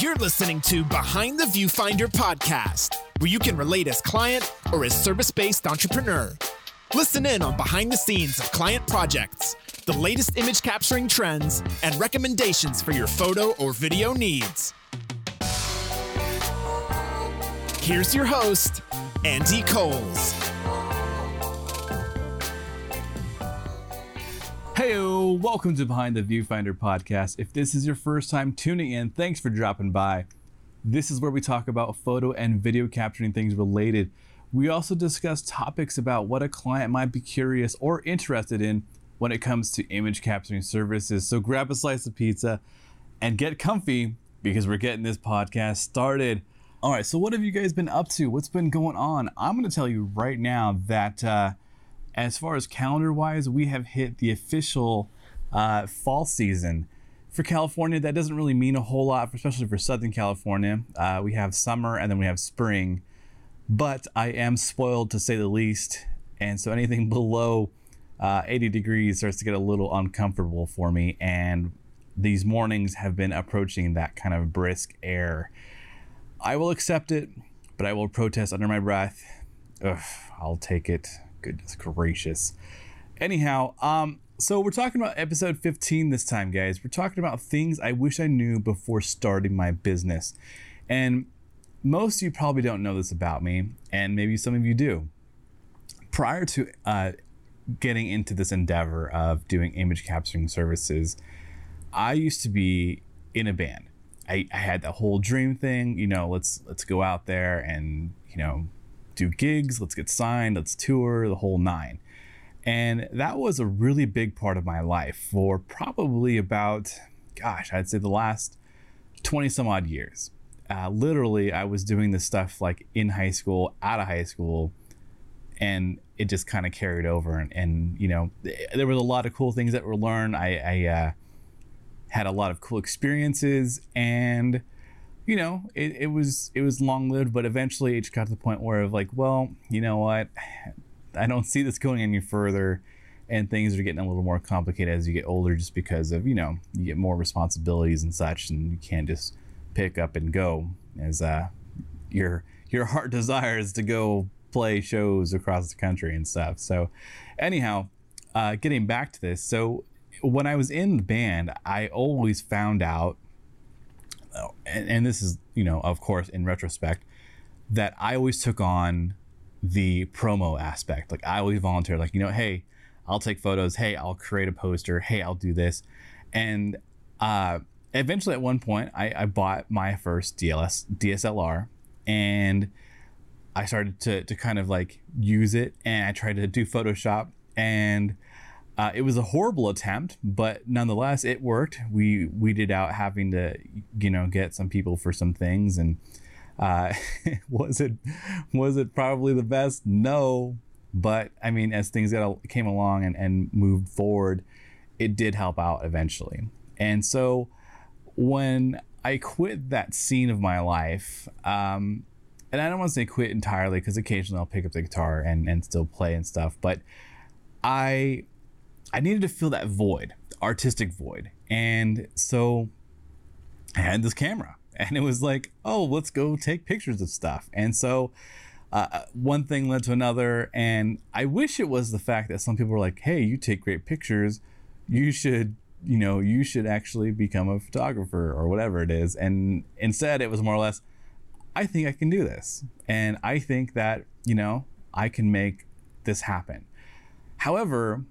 You're listening to Behind the Viewfinder podcast, where you can relate as client or as service based entrepreneur. Listen in on behind the scenes of client projects, the latest image capturing trends, and recommendations for your photo or video needs. Here's your host, Andy Coles. Hey, welcome to Behind the Viewfinder podcast. If this is your first time tuning in, thanks for dropping by. This is where we talk about photo and video capturing things related. We also discuss topics about what a client might be curious or interested in when it comes to image capturing services. So grab a slice of pizza and get comfy because we're getting this podcast started. All right, so what have you guys been up to? What's been going on? I'm going to tell you right now that. Uh, as far as calendar wise, we have hit the official uh, fall season. For California, that doesn't really mean a whole lot, especially for Southern California. Uh, we have summer and then we have spring, but I am spoiled to say the least. And so anything below uh, 80 degrees starts to get a little uncomfortable for me. And these mornings have been approaching that kind of brisk air. I will accept it, but I will protest under my breath. Ugh, I'll take it goodness gracious. Anyhow, um, so we're talking about episode 15 this time, guys. We're talking about things I wish I knew before starting my business. And most of you probably don't know this about me, and maybe some of you do. Prior to uh, getting into this endeavor of doing image capturing services, I used to be in a band. I, I had that whole dream thing, you know, let's let's go out there and, you know, do gigs, let's get signed, let's tour, the whole nine. And that was a really big part of my life for probably about, gosh, I'd say the last 20 some odd years. Uh, literally, I was doing this stuff like in high school, out of high school, and it just kind of carried over. And, and, you know, there was a lot of cool things that were learned. I, I uh, had a lot of cool experiences, and you know, it, it was it was long lived, but eventually it just got to the point where of like, well, you know what, I don't see this going any further, and things are getting a little more complicated as you get older, just because of you know you get more responsibilities and such, and you can't just pick up and go as uh, your your heart desires to go play shows across the country and stuff. So, anyhow, uh, getting back to this, so when I was in the band, I always found out and, and this is you know of course in retrospect that I always took on the promo aspect. Like I always volunteered, like, you know, hey, I'll take photos. Hey, I'll create a poster. Hey, I'll do this. And uh, eventually at one point I, I bought my first DLS DSLR and I started to, to kind of like use it and I tried to do Photoshop and uh, it was a horrible attempt, but nonetheless, it worked. We weeded out having to, you know, get some people for some things, and uh, was it was it probably the best? No, but I mean, as things got came along and, and moved forward, it did help out eventually. And so, when I quit that scene of my life, um, and I don't want to say quit entirely because occasionally I'll pick up the guitar and and still play and stuff, but I I needed to fill that void, artistic void. And so I had this camera and it was like, oh, let's go take pictures of stuff. And so uh, one thing led to another. And I wish it was the fact that some people were like, hey, you take great pictures. You should, you know, you should actually become a photographer or whatever it is. And instead, it was more or less, I think I can do this. And I think that, you know, I can make this happen. However,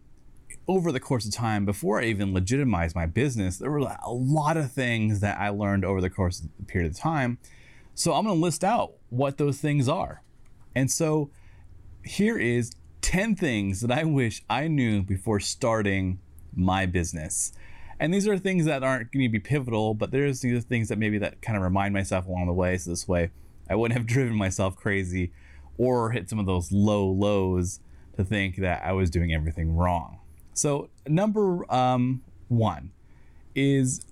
over the course of time, before I even legitimized my business, there were a lot of things that I learned over the course of the period of time. So I'm going to list out what those things are. And so here is 10 things that I wish I knew before starting my business. And these are things that aren't going to be pivotal, but there's these things that maybe that kind of remind myself along the way. So this way I wouldn't have driven myself crazy or hit some of those low lows to think that I was doing everything wrong. So number um, one is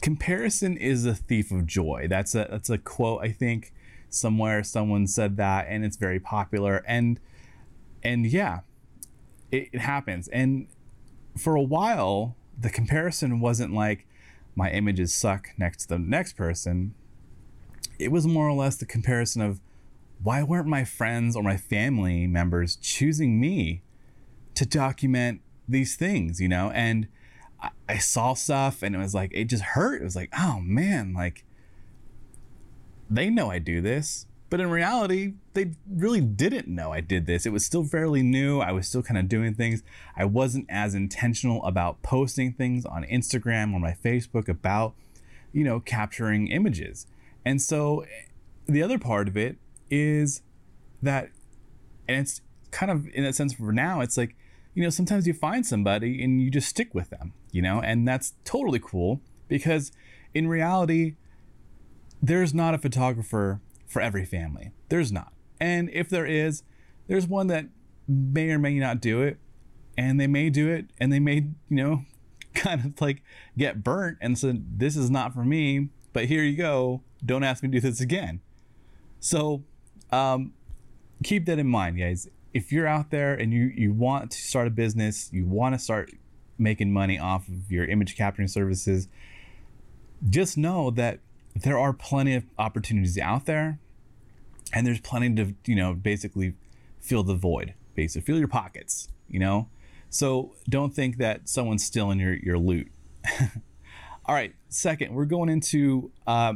comparison is a thief of joy. That's a that's a quote I think somewhere someone said that, and it's very popular. And and yeah, it, it happens. And for a while, the comparison wasn't like my images suck next to the next person, it was more or less the comparison of why weren't my friends or my family members choosing me to document these things, you know? And I, I saw stuff and it was like, it just hurt. It was like, oh man, like they know I do this. But in reality, they really didn't know I did this. It was still fairly new. I was still kind of doing things. I wasn't as intentional about posting things on Instagram or my Facebook about, you know, capturing images. And so eh, the other part of it is that, and it's kind of in that sense for now, it's like, you know, sometimes you find somebody and you just stick with them, you know, and that's totally cool because in reality, there's not a photographer for every family. There's not. And if there is, there's one that may or may not do it, and they may do it, and they may, you know, kind of like get burnt and said, This is not for me, but here you go. Don't ask me to do this again. So, um, keep that in mind, guys. If you're out there and you, you want to start a business, you want to start making money off of your image capturing services, just know that there are plenty of opportunities out there and there's plenty to you know basically fill the void basically fill your pockets you know? So don't think that someone's stealing your your loot. All right second we're going into uh,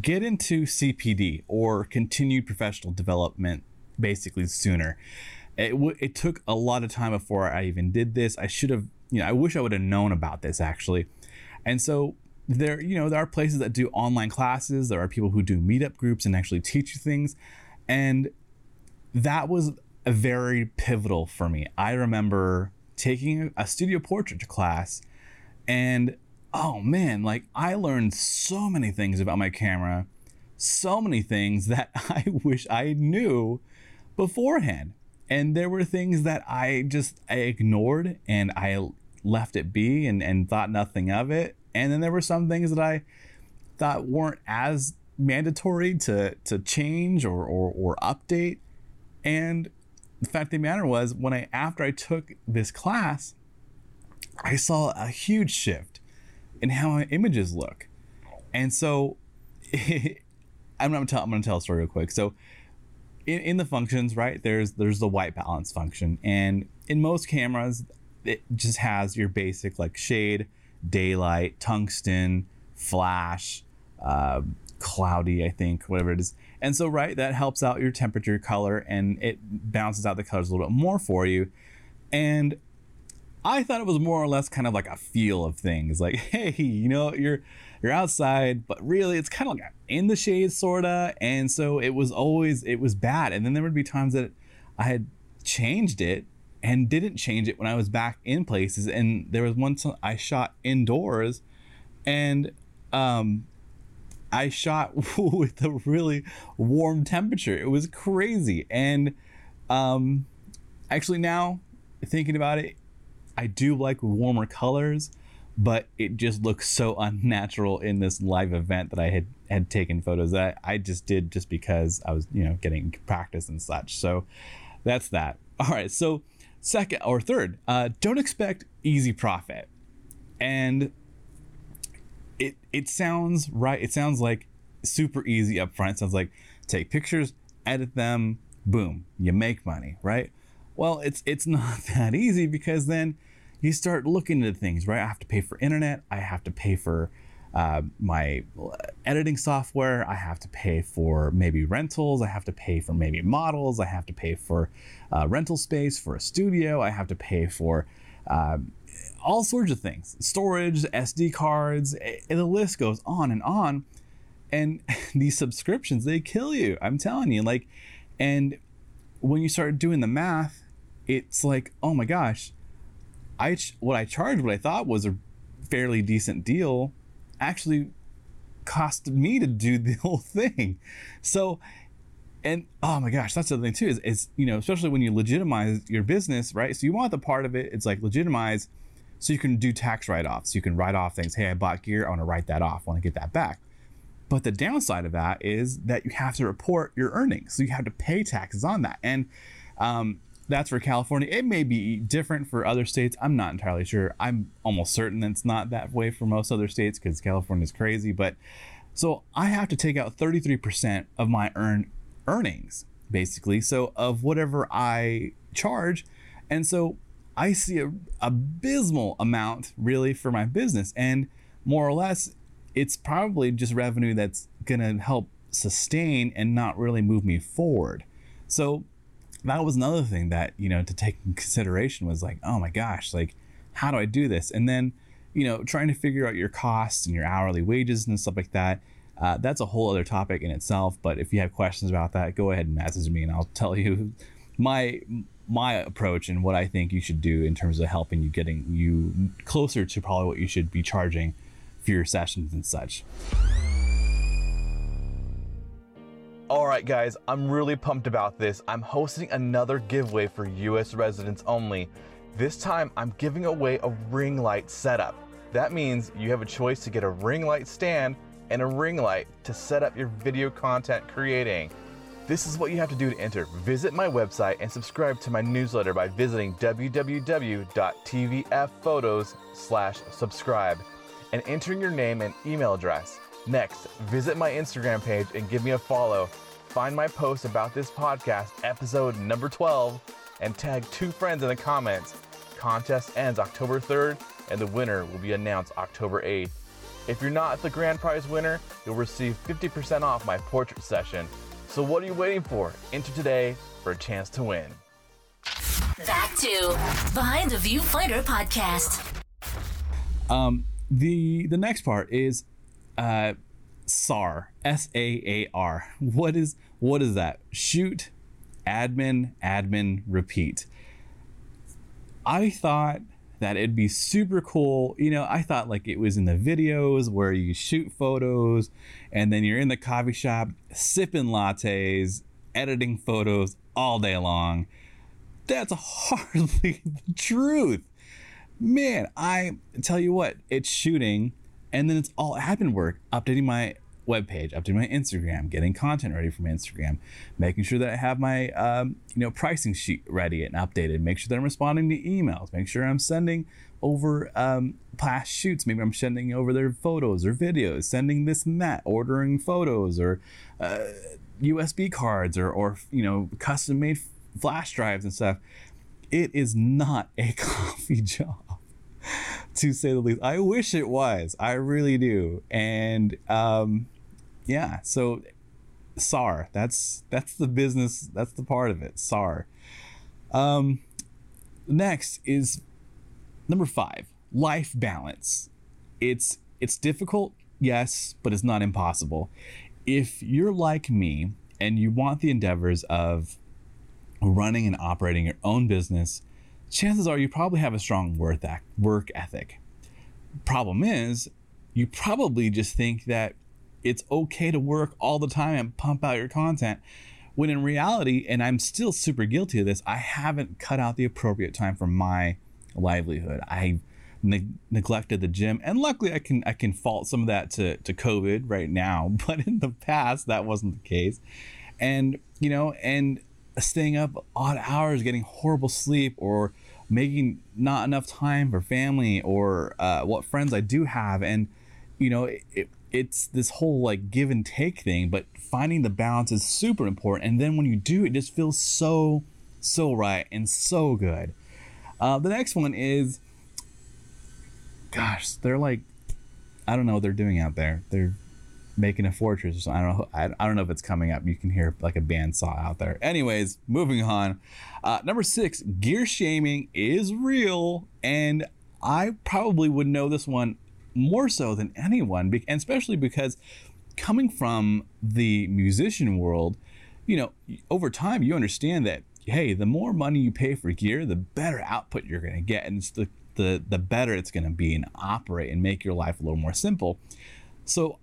get into cpd or continued professional development basically sooner it, w- it took a lot of time before i even did this. I should have you know i wish i would have known about this actually. And so there you know there are places that do online classes. There are people who do meetup groups and actually teach you things. And that was a very pivotal for me. I remember taking a studio portraiture class and oh man like i learned so many things about my camera. So many things that i wish i knew beforehand and there were things that i just i ignored and i left it be and, and thought nothing of it and then there were some things that I thought weren't as mandatory to to change or or, or update. And the fact of the matter was, when I after I took this class, I saw a huge shift in how my images look. And so I'm gonna tell I'm gonna tell a story real quick. So in, in the functions, right, there's there's the white balance function. And in most cameras, it just has your basic like shade, daylight, tungsten, flash, uh, cloudy, I think, whatever it is. And so, right, that helps out your temperature color and it balances out the colors a little bit more for you. And I thought it was more or less kind of like a feel of things. Like, hey, you know, you're you're outside, but really it's kind of like in the shade sorta. And so it was always it was bad. And then there would be times that I had changed it and didn't change it when I was back in places. And there was one time I shot indoors, and um, I shot with a really warm temperature. It was crazy. And um, actually, now thinking about it, I do like warmer colors, but it just looks so unnatural in this live event that I had had taken photos that I, just did just because I was you know getting practice and such. So that's that. All right, so Second or third, uh, don't expect easy profit. And it it sounds right. It sounds like super easy up front. It sounds like take pictures, edit them, boom, you make money, right? Well, it's it's not that easy because then you start looking into things, right? I have to pay for internet. I have to pay for uh, my editing software. I have to pay for maybe rentals. I have to pay for maybe models. I have to pay for uh, rental space for a studio. I have to pay for uh, all sorts of things storage, SD cards, the list goes on and on. And these subscriptions, they kill you. I'm telling you. Like, and when you start doing the math, it's like, oh my gosh, I what I charged, what I thought was a fairly decent deal actually cost me to do the whole thing. So, and oh my gosh, that's the thing too is, is you know, especially when you legitimize your business, right? So you want the part of it, it's like legitimize so you can do tax write-offs. You can write off things. Hey, I bought gear. I want to write that off. I want to get that back. But the downside of that is that you have to report your earnings. So you have to pay taxes on that. And um, that's for California. It may be different for other states. I'm not entirely sure. I'm almost certain it's not that way for most other states because California is crazy. But so I have to take out 33% of my earned earnings, basically. So of whatever I charge. And so I see a abysmal amount really for my business. And more or less, it's probably just revenue that's going to help sustain and not really move me forward. So that was another thing that, you know, to take in consideration was like, oh my gosh, like, how do I do this? And then, you know, trying to figure out your costs and your hourly wages and stuff like that. Uh, that's a whole other topic in itself. But if you have questions about that, go ahead and message me and I'll tell you my my approach and what I think you should do in terms of helping you getting you closer to probably what you should be charging for your sessions and such. All right, guys, I'm really pumped about this. I'm hosting another giveaway for US residents only. This time, I'm giving away a ring light setup. That means you have a choice to get a ring light stand and a ring light to set up your video content creating. This is what you have to do to enter. Visit my website and subscribe to my newsletter by visiting www.tvfphotos/subscribe and entering your name and email address. Next, visit my Instagram page and give me a follow. Find my post about this podcast, episode number 12, and tag two friends in the comments. Contest ends October 3rd, and the winner will be announced October 8th. If you're not the grand prize winner, you'll receive 50% off my portrait session. So what are you waiting for? Enter today for a chance to win. Back to Behind the Viewfinder podcast. Um, the the next part is uh, SAR, S A A R. What is what is that? Shoot, admin, admin, repeat. I thought that it'd be super cool. You know, I thought like it was in the videos where you shoot photos and then you're in the coffee shop sipping lattes, editing photos all day long. That's hardly the truth. Man, I tell you what, it's shooting and then it's all admin work, updating my webpage, updating my Instagram, getting content ready for my Instagram, making sure that I have my um, you know pricing sheet ready and updated, make sure that I'm responding to emails, make sure I'm sending over um, past shoots. Maybe I'm sending over their photos or videos, sending this and that, ordering photos or uh, USB cards or or you know custom made flash drives and stuff. It is not a coffee job to say the least. I wish it was. I really do. And um, yeah, so SAR. That's that's the business. That's the part of it. SAR. Um, next is number five. Life balance. It's it's difficult, yes, but it's not impossible. If you're like me and you want the endeavors of running and operating your own business, chances are you probably have a strong work ethic. Problem is, you probably just think that it's okay to work all the time and pump out your content. When in reality, and I'm still super guilty of this, I haven't cut out the appropriate time for my livelihood. I ne- neglected the gym, and luckily, I can I can fault some of that to to COVID right now. But in the past, that wasn't the case, and you know, and staying up odd hours, getting horrible sleep, or making not enough time for family or uh, what friends I do have, and you know, it, it's this whole like give and take thing, but finding the balance is super important. And then when you do, it just feels so, so right and so good. Uh, the next one is, gosh, they're like, I don't know what they're doing out there. They're making a fortress. I don't know. I, I don't know if it's coming up. You can hear like a bandsaw out there. Anyways, moving on. Uh, number six, gear shaming is real, and I probably would know this one more so than anyone, and especially because coming from the musician world, you know, over time you understand that hey, the more money you pay for gear, the better output you're going to get, and it's the the the better it's going to be and operate and make your life a little more simple. So,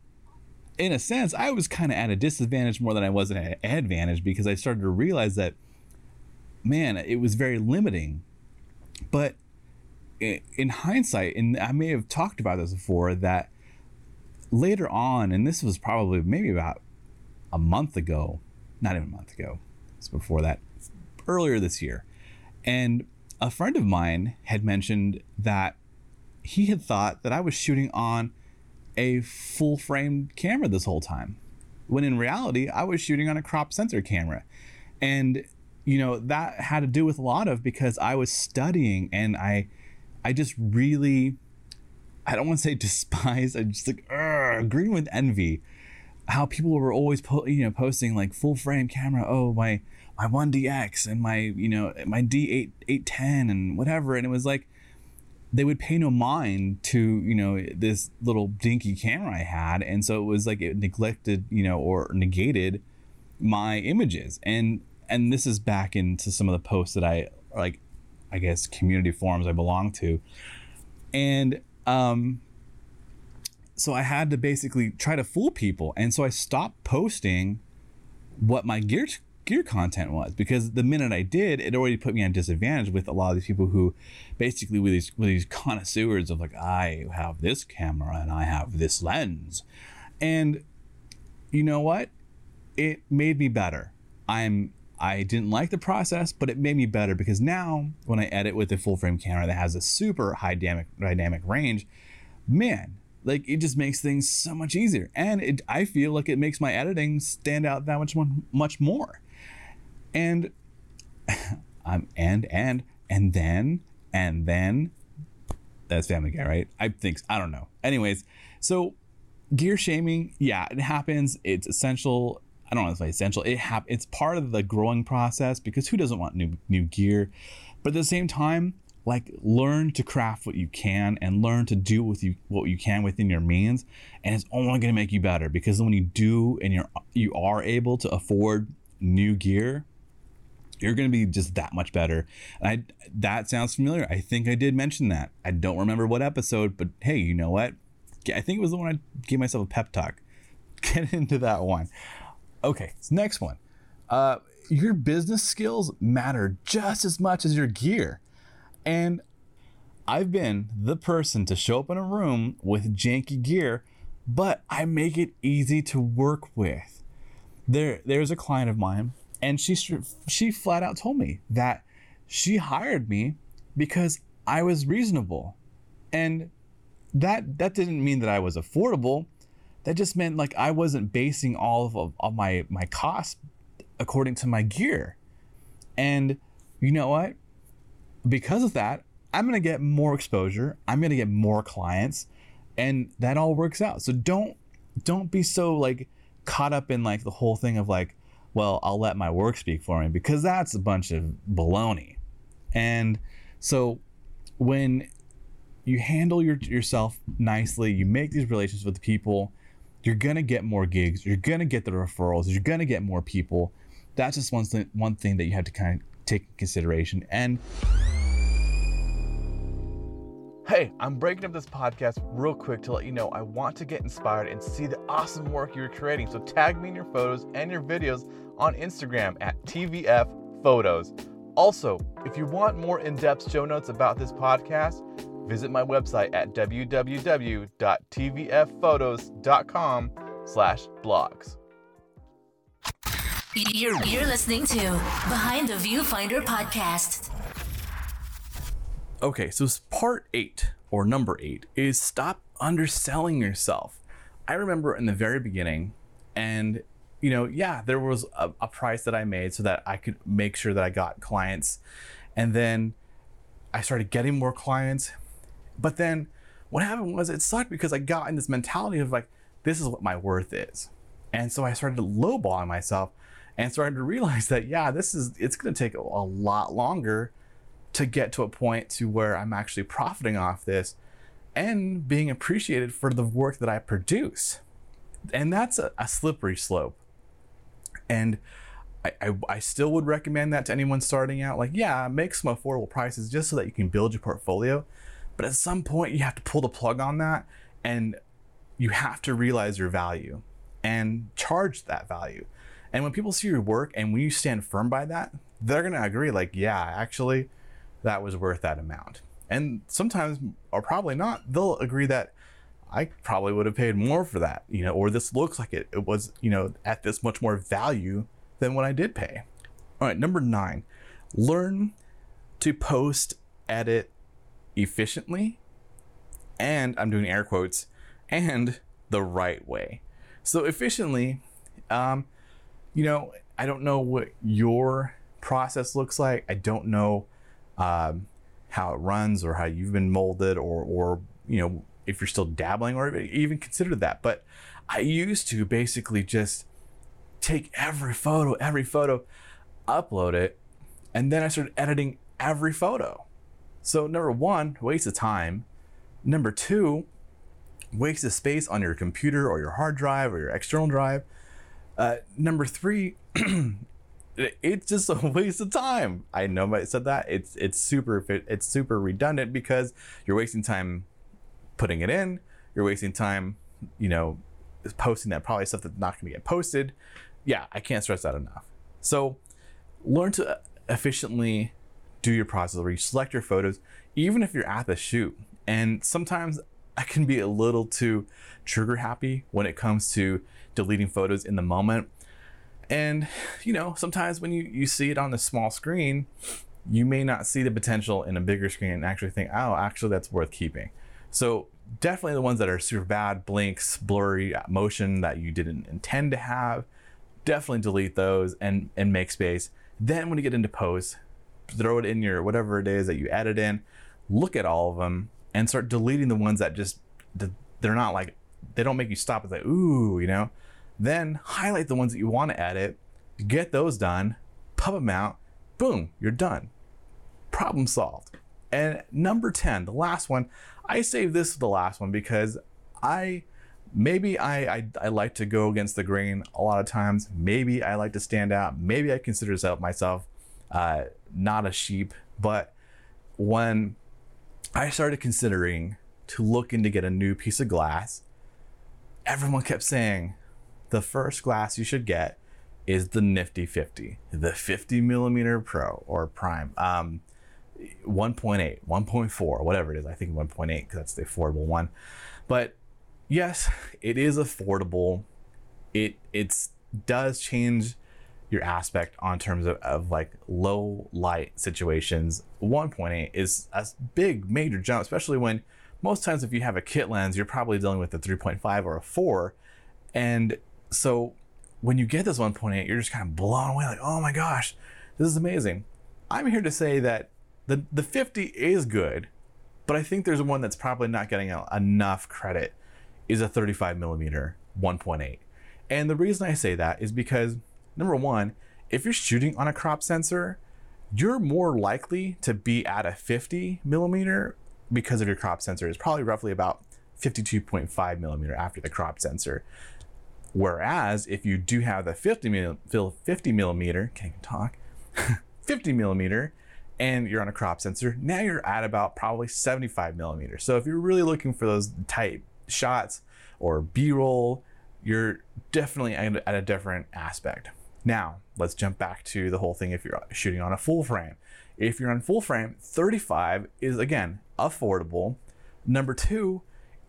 in a sense, I was kind of at a disadvantage more than I was at an advantage because I started to realize that, man, it was very limiting. But in hindsight, and I may have talked about this before, that later on, and this was probably maybe about a month ago, not even a month ago, it's before that, earlier this year, And a friend of mine had mentioned that he had thought that I was shooting on a full frame camera this whole time, when in reality, I was shooting on a crop sensor camera. And, you know, that had to do with a lot of because I was studying and I, I just really, I don't want to say despise, I just like, agreeing with envy. How people were always po- you know posting like full frame camera oh my my 1dx and my you know my d8 810 and whatever. And it was like they would pay no mind to you know this little dinky camera i had. And so it was like it neglected you know or negated my images. And and this is back into some of the posts that i like i guess community forums i belong to. And um so I had to basically try to fool people, and so I stopped posting what my gear gear content was because the minute I did, it already put me on disadvantage with a lot of these people who basically with these with these connoisseurs of like I have this camera and I have this lens, and you know what, it made me better. I'm I didn't like the process, but it made me better because now when I edit with a full frame camera that has a super high dynamic dynamic range, man, like it just makes things so much easier. And it, i feel like it makes my editing stand out that much much more and i'm um, and and and then and then that's family guy right? I think i don't know. Anyways so gear shaming yeah it happens. It's essential. I don't know if it's essential. It hap- it's part of the growing process because who doesn't want new new gear? But at the same time like learn to craft what you can and learn to do with you what you can within your means and it's only going to make you better because when you do and you're you are able to afford new gear you're going to be just that much better. And i that sounds familiar. I think i did mention that. I don't remember what episode but hey you know what? I think it was the one i gave myself a pep talk. Get into that one. Okay next one. Uh your business skills matter just as much as your gear. And I've been the person to show up in a room with janky gear, but I make it easy to work with. There, there's a client of mine, and she she flat out told me that she hired me because I was reasonable, and that that didn't mean that I was affordable. That just meant like I wasn't basing all of, of my my costs according to my gear, and you know what? because of that, I'm to get more exposure. I'm to get more clients and that all works out. So don't don't be so like caught up in like the whole thing of like, well, I'll let my work speak for me because that's a bunch of baloney. And so when you handle your, yourself nicely, you make these relations with people, you're going to get more gigs, you're going to get the referrals, you're going to get more people. That's just one thing, one thing that you have to kind of take consideration. And Hey, I'm breaking up this podcast real quick to let you know I want to get inspired and see the awesome work you're creating. So tag me in your photos and your videos on Instagram at TVF Photos. Also, if you want more in-depth show notes about this podcast, visit my website at www.tvfphotos.com slash blogs. You're, you're listening to Behind the Viewfinder podcast. Okay, so part eight, or number eight, is stop underselling yourself. I remember in the very beginning, and you know, yeah, there was a, a, price that I made so that I could make sure that I got clients. And then I started getting more clients. But then what happened was it sucked because I got in this mentality of like, this is what my worth is. And so I started to lowball myself and started to realize that, yeah, this is, it's going to take a, a lot longer to get to a point to where I'm actually profiting off this and being appreciated for the work that I produce. And that's a, a slippery slope. And I, I, I, still would recommend that to anyone starting out. Like, yeah, make some affordable prices just so that you can build your portfolio. But at some point, you have to pull the plug on that and you have to realize your value and charge that value. And when people see your work and when you stand firm by that, they're going to agree, like, yeah, actually, that was worth that amount. And sometimes, or probably not, they'll agree that I probably would have paid more for that, you know, or this looks like it, it was, you know, at this much more value than what I did pay. All right, number nine, learn to post, edit efficiently, and I'm doing air quotes, and the right way. So efficiently, um, you know, I don't know what your process looks like. I don't know um, how it runs or how you've been molded or or you know if you're still dabbling or even considered that. But I used to basically just take every photo, every photo, upload it, and then I started editing every photo. So number one, waste of time. Number two, waste of space on your computer or your hard drive or your external drive. Uh, number three, it's just a waste of time. I know I said that. It's it's super it's super redundant because you're wasting time putting it in. You're wasting time, you know, posting that probably stuff that's not going to get posted. Yeah, I can't stress that enough. So learn to uh, efficiently do your process where you select your photos, even if you're at the shoot. And sometimes I can be a little too trigger happy when it comes to deleting photos in the moment. And, you know, sometimes when you, you see it on the small screen, you may not see the potential in a bigger screen and actually think, oh, actually, that's worth keeping. So, definitely the ones that are super bad, blinks, blurry, uh, motion that you didn't intend to have, definitely delete those and, and make space. Then, when you get into post, throw it in your whatever it is that you edit in, look at all of them and start deleting the ones that just they're not like they don't make you stop and say ooh you know then highlight the ones that you want to edit get those done pub them out boom you're done. Problem solved. And number 10 the last one i saved this the last one because i maybe I, I, I like to go against the grain a lot of times. Maybe i like to stand out. Maybe i consider myself uh, not a sheep. But when I started considering to look into get a new piece of glass. Everyone kept saying the first glass you should get is the Nifty 50, the 50 millimeter Pro or Prime, um, 1.8, 1.4, whatever it is. I think 1.8 because that's the affordable one. But yes, it is affordable. It it's does change your aspect on terms of, of like low light situations 1.8 is a big major jump especially when most times if you have a kit lens you're probably dealing with a 3.5 or a 4 and so when you get this 1.8 you're just kind of blown away like oh my gosh this is amazing i'm here to say that the the 50 is good but i think there's one that's probably not getting enough credit is a 35 millimeter 1.8 and the reason i say that is because number one, if you're shooting on a crop sensor, you're more likely to be at a 50 millimeter because of your crop sensor. It's probably roughly about 52.5 millimeter after the crop sensor. Whereas if you do have the 50, mil, 50 millimeter, can't even talk, 50 millimeter, and you're on a crop sensor, now you're at about probably 75 millimeters. So if you're really looking for those tight shots or B-roll, you're definitely at a different aspect. Now, let's jump back to the whole thing if you're shooting on a full frame. If you're on full frame, 35 is again affordable. Number two,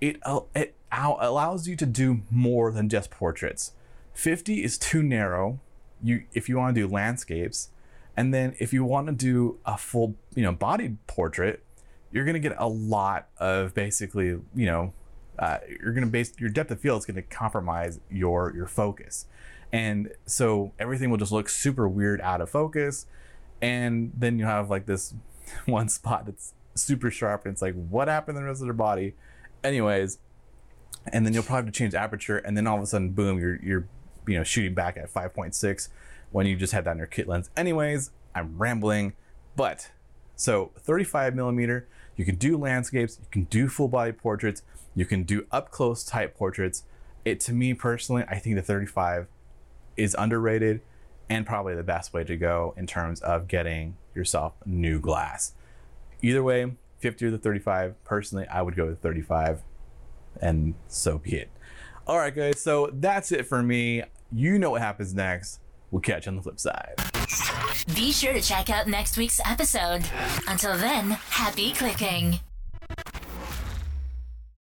it, it allows you to do more than just portraits. 50 is too narrow. You if you want to do landscapes, and then if you want to do a full, you know, body portrait, you're going to get a lot of basically, you know, uh, you're going to base your depth of field is going to compromise your your focus. And so everything will just look super weird out of focus. And then you have like this one spot that's super sharp and it's like, what happened to the rest of their body? Anyways, and then you'll probably have to change aperture, and then all of a sudden, boom, you're you're you know shooting back at 5.6 when you just had that in your kit lens. Anyways, I'm rambling, but so 35 millimeter, you can do landscapes, you can do full body portraits, you can do up close type portraits. It to me personally, I think the 35 is underrated and probably the best way to go in terms of getting yourself new glass. Either way, 50 or the 35, personally, I would go with 35, and so be it. All right, guys, so that's it for me. You know what happens next. We'll catch you on the flip side. Be sure to check out next week's episode. Until then, happy clicking.